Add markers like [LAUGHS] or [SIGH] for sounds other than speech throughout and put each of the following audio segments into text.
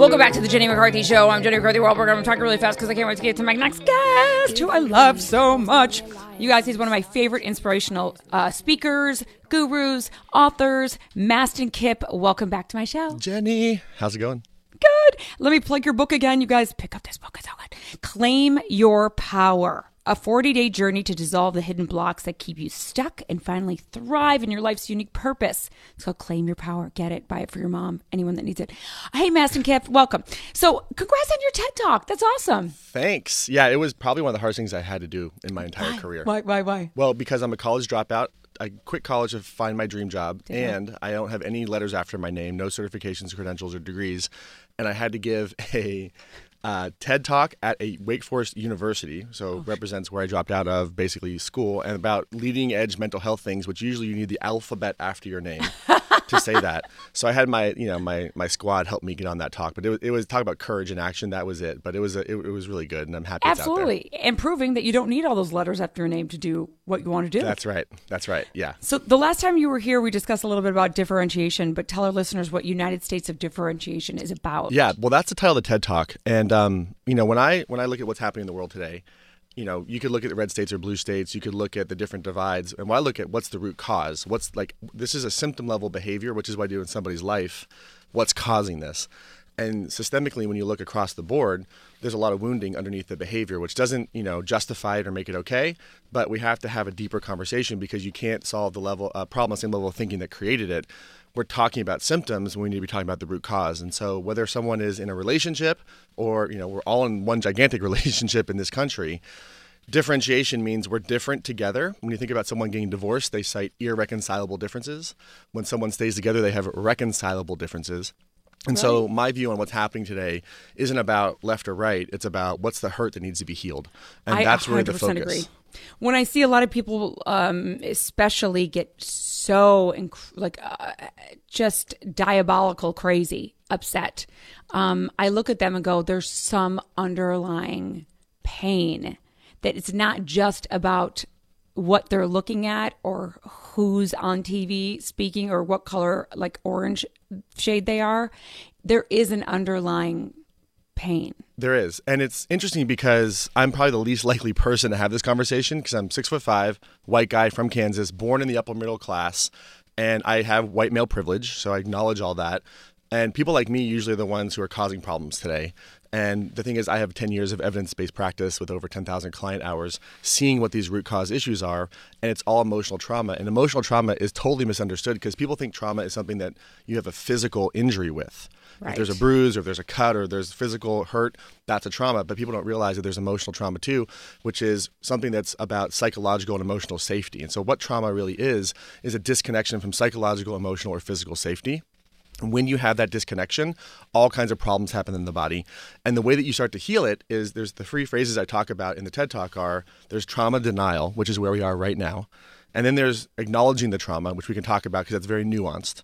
Welcome back to the Jenny McCarthy Show. I'm Jenny McCarthy Wahlberg. I'm talking really fast because I can't wait to get to my next guest, who I love so much. You guys, he's one of my favorite inspirational uh, speakers, gurus, authors, Mastin Kipp. Welcome back to my show. Jenny, how's it going? Good. Let me plug your book again. You guys pick up this book. It's so good. Claim Your Power. A 40 day journey to dissolve the hidden blocks that keep you stuck and finally thrive in your life's unique purpose. It's called Claim Your Power. Get it. Buy it for your mom. Anyone that needs it. Hey, Mastin Kipp, welcome. So, congrats on your TED Talk. That's awesome. Thanks. Yeah, it was probably one of the hardest things I had to do in my entire career. Why, why, why? Well, because I'm a college dropout. I quit college to find my dream job, and I don't have any letters after my name, no certifications, credentials, or degrees. And I had to give [LAUGHS] a uh, TED Talk at a Wake Forest University, so represents where I dropped out of basically school, and about leading edge mental health things, which usually you need the alphabet after your name [LAUGHS] to say that. So I had my you know my my squad help me get on that talk, but it was it was talk about courage and action. That was it, but it was a, it, it was really good, and I'm happy. It's out there. Absolutely. And proving that you don't need all those letters after your name to do what you want to do. That's right. That's right. Yeah. So the last time you were here, we discussed a little bit about differentiation, but tell our listeners what United States of Differentiation is about. Yeah, well, that's the title of the TED Talk, and um, you know, when I when I look at what's happening in the world today, you know, you could look at the red states or blue states, you could look at the different divides, and when I look at what's the root cause, what's like this is a symptom level behavior, which is what I do in somebody's life, what's causing this, and systemically, when you look across the board, there's a lot of wounding underneath the behavior, which doesn't, you know, justify it or make it okay. But we have to have a deeper conversation because you can't solve the level uh, problem, the same level of thinking that created it. We're talking about symptoms we need to be talking about the root cause and so whether someone is in a relationship or you know we're all in one gigantic [LAUGHS] relationship in this country differentiation means we're different together. When you think about someone getting divorced they cite irreconcilable differences. When someone stays together they have reconcilable differences and so my view on what's happening today isn't about left or right. It's about what's the hurt that needs to be healed. And I that's really the 100% focus. agree. When I see a lot of people, um, especially, get so inc- like uh, just diabolical, crazy, upset, um, I look at them and go, "There's some underlying pain that it's not just about what they're looking at or who's on TV speaking or what color, like orange shade they are. There is an underlying pain." There is, and it's interesting because I'm probably the least likely person to have this conversation because I'm six foot five, white guy from Kansas, born in the upper middle class, and I have white male privilege, so I acknowledge all that. And people like me usually are the ones who are causing problems today. And the thing is, I have 10 years of evidence based practice with over 10,000 client hours, seeing what these root cause issues are. And it's all emotional trauma. And emotional trauma is totally misunderstood because people think trauma is something that you have a physical injury with. If there's a bruise or if there's a cut or there's physical hurt, that's a trauma. But people don't realize that there's emotional trauma too, which is something that's about psychological and emotional safety. And so, what trauma really is, is a disconnection from psychological, emotional, or physical safety. When you have that disconnection, all kinds of problems happen in the body. And the way that you start to heal it is there's the three phrases I talk about in the TED Talk are there's trauma denial, which is where we are right now. And then there's acknowledging the trauma, which we can talk about because that's very nuanced.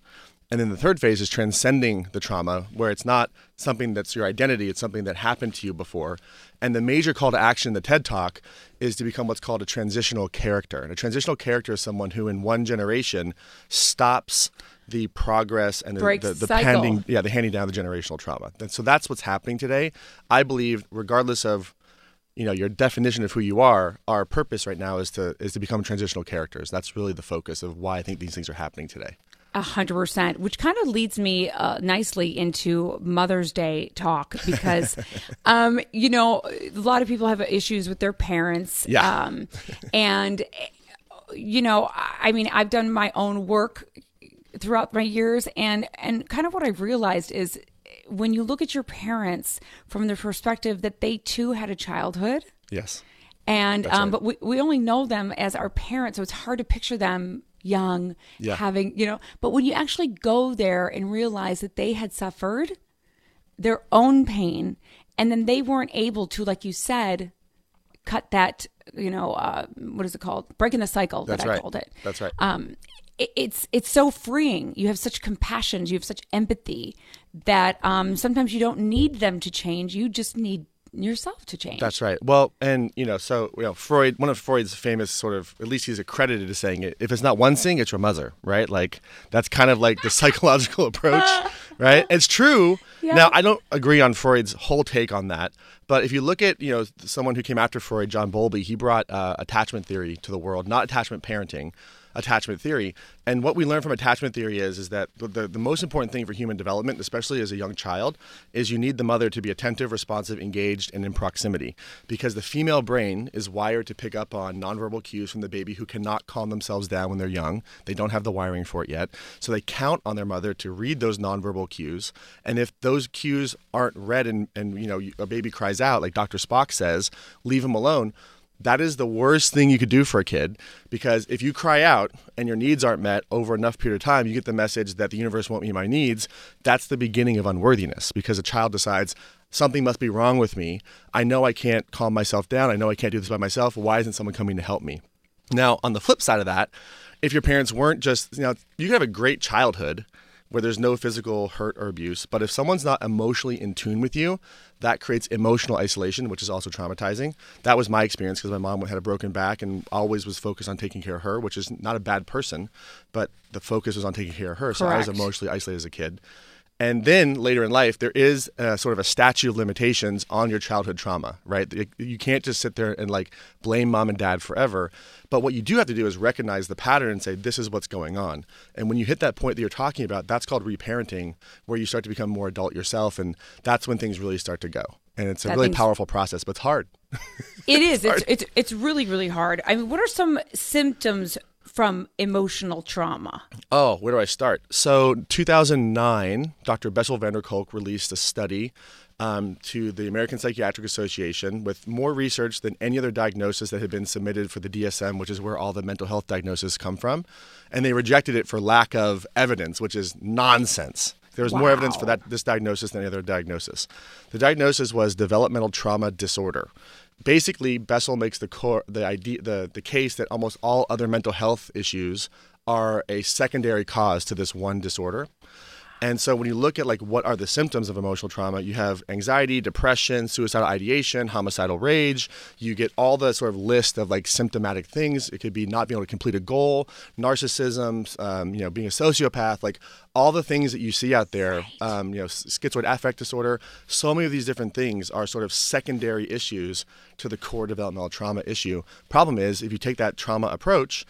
And then the third phase is transcending the trauma, where it's not something that's your identity, it's something that happened to you before. And the major call to action in the TED Talk is to become what's called a transitional character. And a transitional character is someone who, in one generation, stops the progress and the, the, the pending, yeah, the handing down the generational trauma. And so that's what's happening today. I believe, regardless of you know your definition of who you are our purpose right now is to is to become transitional characters that's really the focus of why i think these things are happening today A hundred percent, which kind of leads me uh, nicely into Mother's Day talk because, [LAUGHS] um, you know, a lot of people have issues with their parents. Yeah. Um, and, you know, I mean, I've done my own work throughout my years, and and kind of what I've realized is when you look at your parents from the perspective that they too had a childhood yes and um, right. but we, we only know them as our parents so it's hard to picture them young Yeah. having you know but when you actually go there and realize that they had suffered their own pain and then they weren't able to like you said cut that you know uh, what is it called breaking the cycle That's that i right. called it That's right. um, it, it's it's so freeing. You have such compassion. You have such empathy that um, sometimes you don't need them to change. You just need yourself to change. That's right. Well, and you know, so you know, Freud, one of Freud's famous sort of, at least he's accredited as saying it. If it's not one thing, it's your mother, right? Like that's kind of like the [LAUGHS] psychological approach, [LAUGHS] right? It's true. Yeah. Now, I don't agree on Freud's whole take on that, but if you look at you know someone who came after Freud, John Bowlby, he brought uh, attachment theory to the world, not attachment parenting attachment theory. And what we learn from attachment theory is is that the, the most important thing for human development, especially as a young child, is you need the mother to be attentive, responsive, engaged, and in proximity. Because the female brain is wired to pick up on nonverbal cues from the baby who cannot calm themselves down when they're young. They don't have the wiring for it yet. So they count on their mother to read those nonverbal cues. And if those cues aren't read and, and you know a baby cries out, like Dr. Spock says, leave him alone that is the worst thing you could do for a kid because if you cry out and your needs aren't met over enough period of time, you get the message that the universe won't meet my needs. That's the beginning of unworthiness because a child decides something must be wrong with me. I know I can't calm myself down. I know I can't do this by myself. Why isn't someone coming to help me? Now, on the flip side of that, if your parents weren't just, you know, you could have a great childhood where there's no physical hurt or abuse. But if someone's not emotionally in tune with you, that creates emotional isolation, which is also traumatizing. That was my experience because my mom had a broken back and always was focused on taking care of her, which is not a bad person, but the focus was on taking care of her. So I was emotionally isolated as a kid. And then later in life, there is a, sort of a statute of limitations on your childhood trauma, right? You- can't just sit there and like blame mom and dad forever. But what you do have to do is recognize the pattern and say, this is what's going on. And when you hit that point that you're talking about, that's called reparenting, where you start to become more adult yourself. And that's when things really start to go. And it's a That really powerful process, but it's hard. It is. [LAUGHS] It's, it's it's really really hard. I mean, what are some symptoms from emotional trauma? Oh, where do I start? So, 2009, Dr. Bessel van der Kolk released a study um, to the American Psychiatric Association with more research than any other diagnosis that had been submitted for the DSM, which is where all the mental health diagnoses come from. And they rejected it for lack of evidence, which is nonsense. There was more evidence for that this diagnosis than any other diagnosis. The diagnosis was developmental trauma disorder. Basically, Bessel makes the core the idea the, the case that almost all other mental health issues are a secondary cause to this one disorder. And so when you look at like what are the symptoms of emotional trauma, you have anxiety, depression, suicidal ideation, homicidal rage. You get all the sort of list of like symptomatic things. It could be not being able to complete a goal, narcissism, um, you know, being a sociopath, like all the things that you see out there. Um, you know, schizoaffective disorder. So many of these different things are sort of secondary issues to the core developmental trauma issue. Problem is, if you take that trauma approach,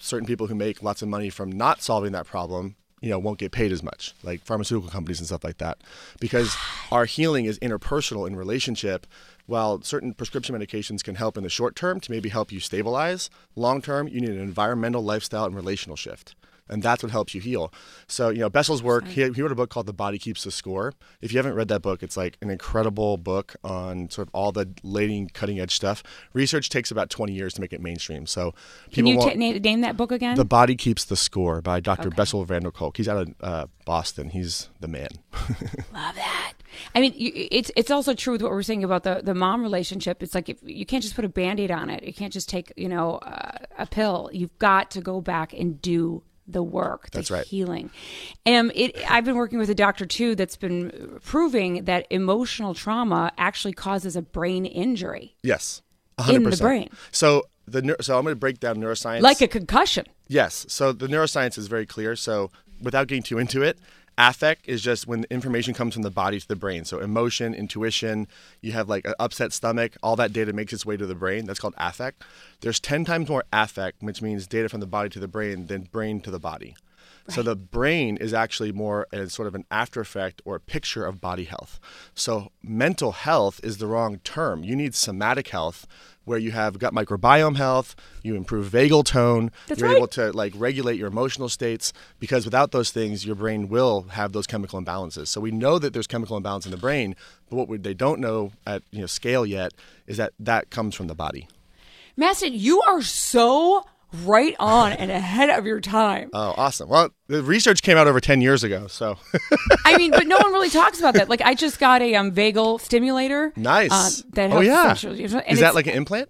certain people who make lots of money from not solving that problem you know won't get paid as much like pharmaceutical companies and stuff like that because our healing is interpersonal in relationship. While certain prescription medications can help in the short term to maybe help you stabilize long term you need an environmental lifestyle and relational shift and that's what helps you heal so you know bessel's work he, he wrote a book called the body keeps the score if you haven't read that book it's like an incredible book on sort of all the leading cutting edge stuff research takes about 20 years to make it mainstream so Can you won't- name, name that book again? the Body Keeps the Score by Dr. Bessel van der Kolk. He's out of uh, Boston. He's the man. [LAUGHS] Love that. I mean, you, it's it's also true with what we're saying about the, the mom relationship. It's like if, you can't just put a band aid on it. You can't just take you know uh, a pill. You've got to go back and do the work. The That's right. Healing. Um, it. I've been working with a doctor too that's been proving that emotional trauma actually causes a brain injury, yes. 100%. In the brain. So the so I'm going to break down neuroscience. like a concussion. Yes. So the neuroscience is very clear. So without getting too into it, affect is just when information comes from the body to the brain. So emotion, intuition, you have like an upset stomach, all that data makes its way to the brain. That's called affect. There's 10 times more affect, which means data from the body to the brain than brain to the body. So the brain is actually more a sort of an after effect or a picture of body health. So mental health is the wrong term. You need somatic health where you have gut microbiome health, you improve vagal tone, That's you're right. able to like regulate your emotional states because without those things your brain will have those chemical imbalances. So we know that there's chemical imbalance in the brain, but what we, they don't know at you know scale yet is that that comes from the body. Mastin, you are so right on and ahead of your time. Oh, awesome. Well, the research came out over 10 years ago, so [LAUGHS] I mean, but no one really talks about that. Like, I just got a um, vagal stimulator. nice. uh, that oh yeah. Is that like an implant?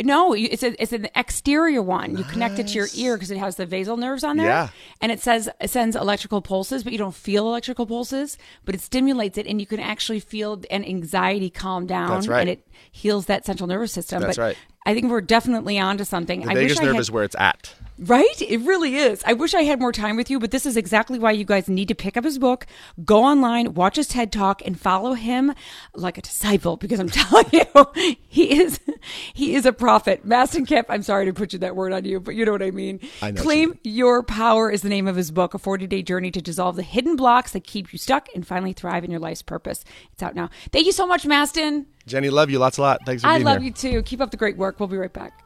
No, it's a, it's an exterior one. You connect it to your ear because it has the vagal nerves on there. Yeah. And it says it sends electrical pulses, but you don't feel electrical pulses, but it stimulates it, and you can actually feel an anxiety calm down. That's right. And it heals that central nervous system. That's but right. I think we're definitely onto something. The I vagus wish I nerve had, is where it's at. Right? It really is. I wish I had more time with you, but this is exactly why you guys need to pick up his book, go online, watch his TED Talk, and follow him like a disciple because I'm [LAUGHS] telling you, he is he is a prophet. Mastin Kipp, I'm sorry to put you that word on you, but you know what I mean. I know Claim Your Power is the name of his book, a 40 day journey to dissolve the hidden blocks that keep you stuck and finally thrive in your life's purpose. It's out now. Thank you so much, Mastin. Jenny, love you. Lots a lot. Thanks for I being love you too. Keep up the great work. We'll be right back.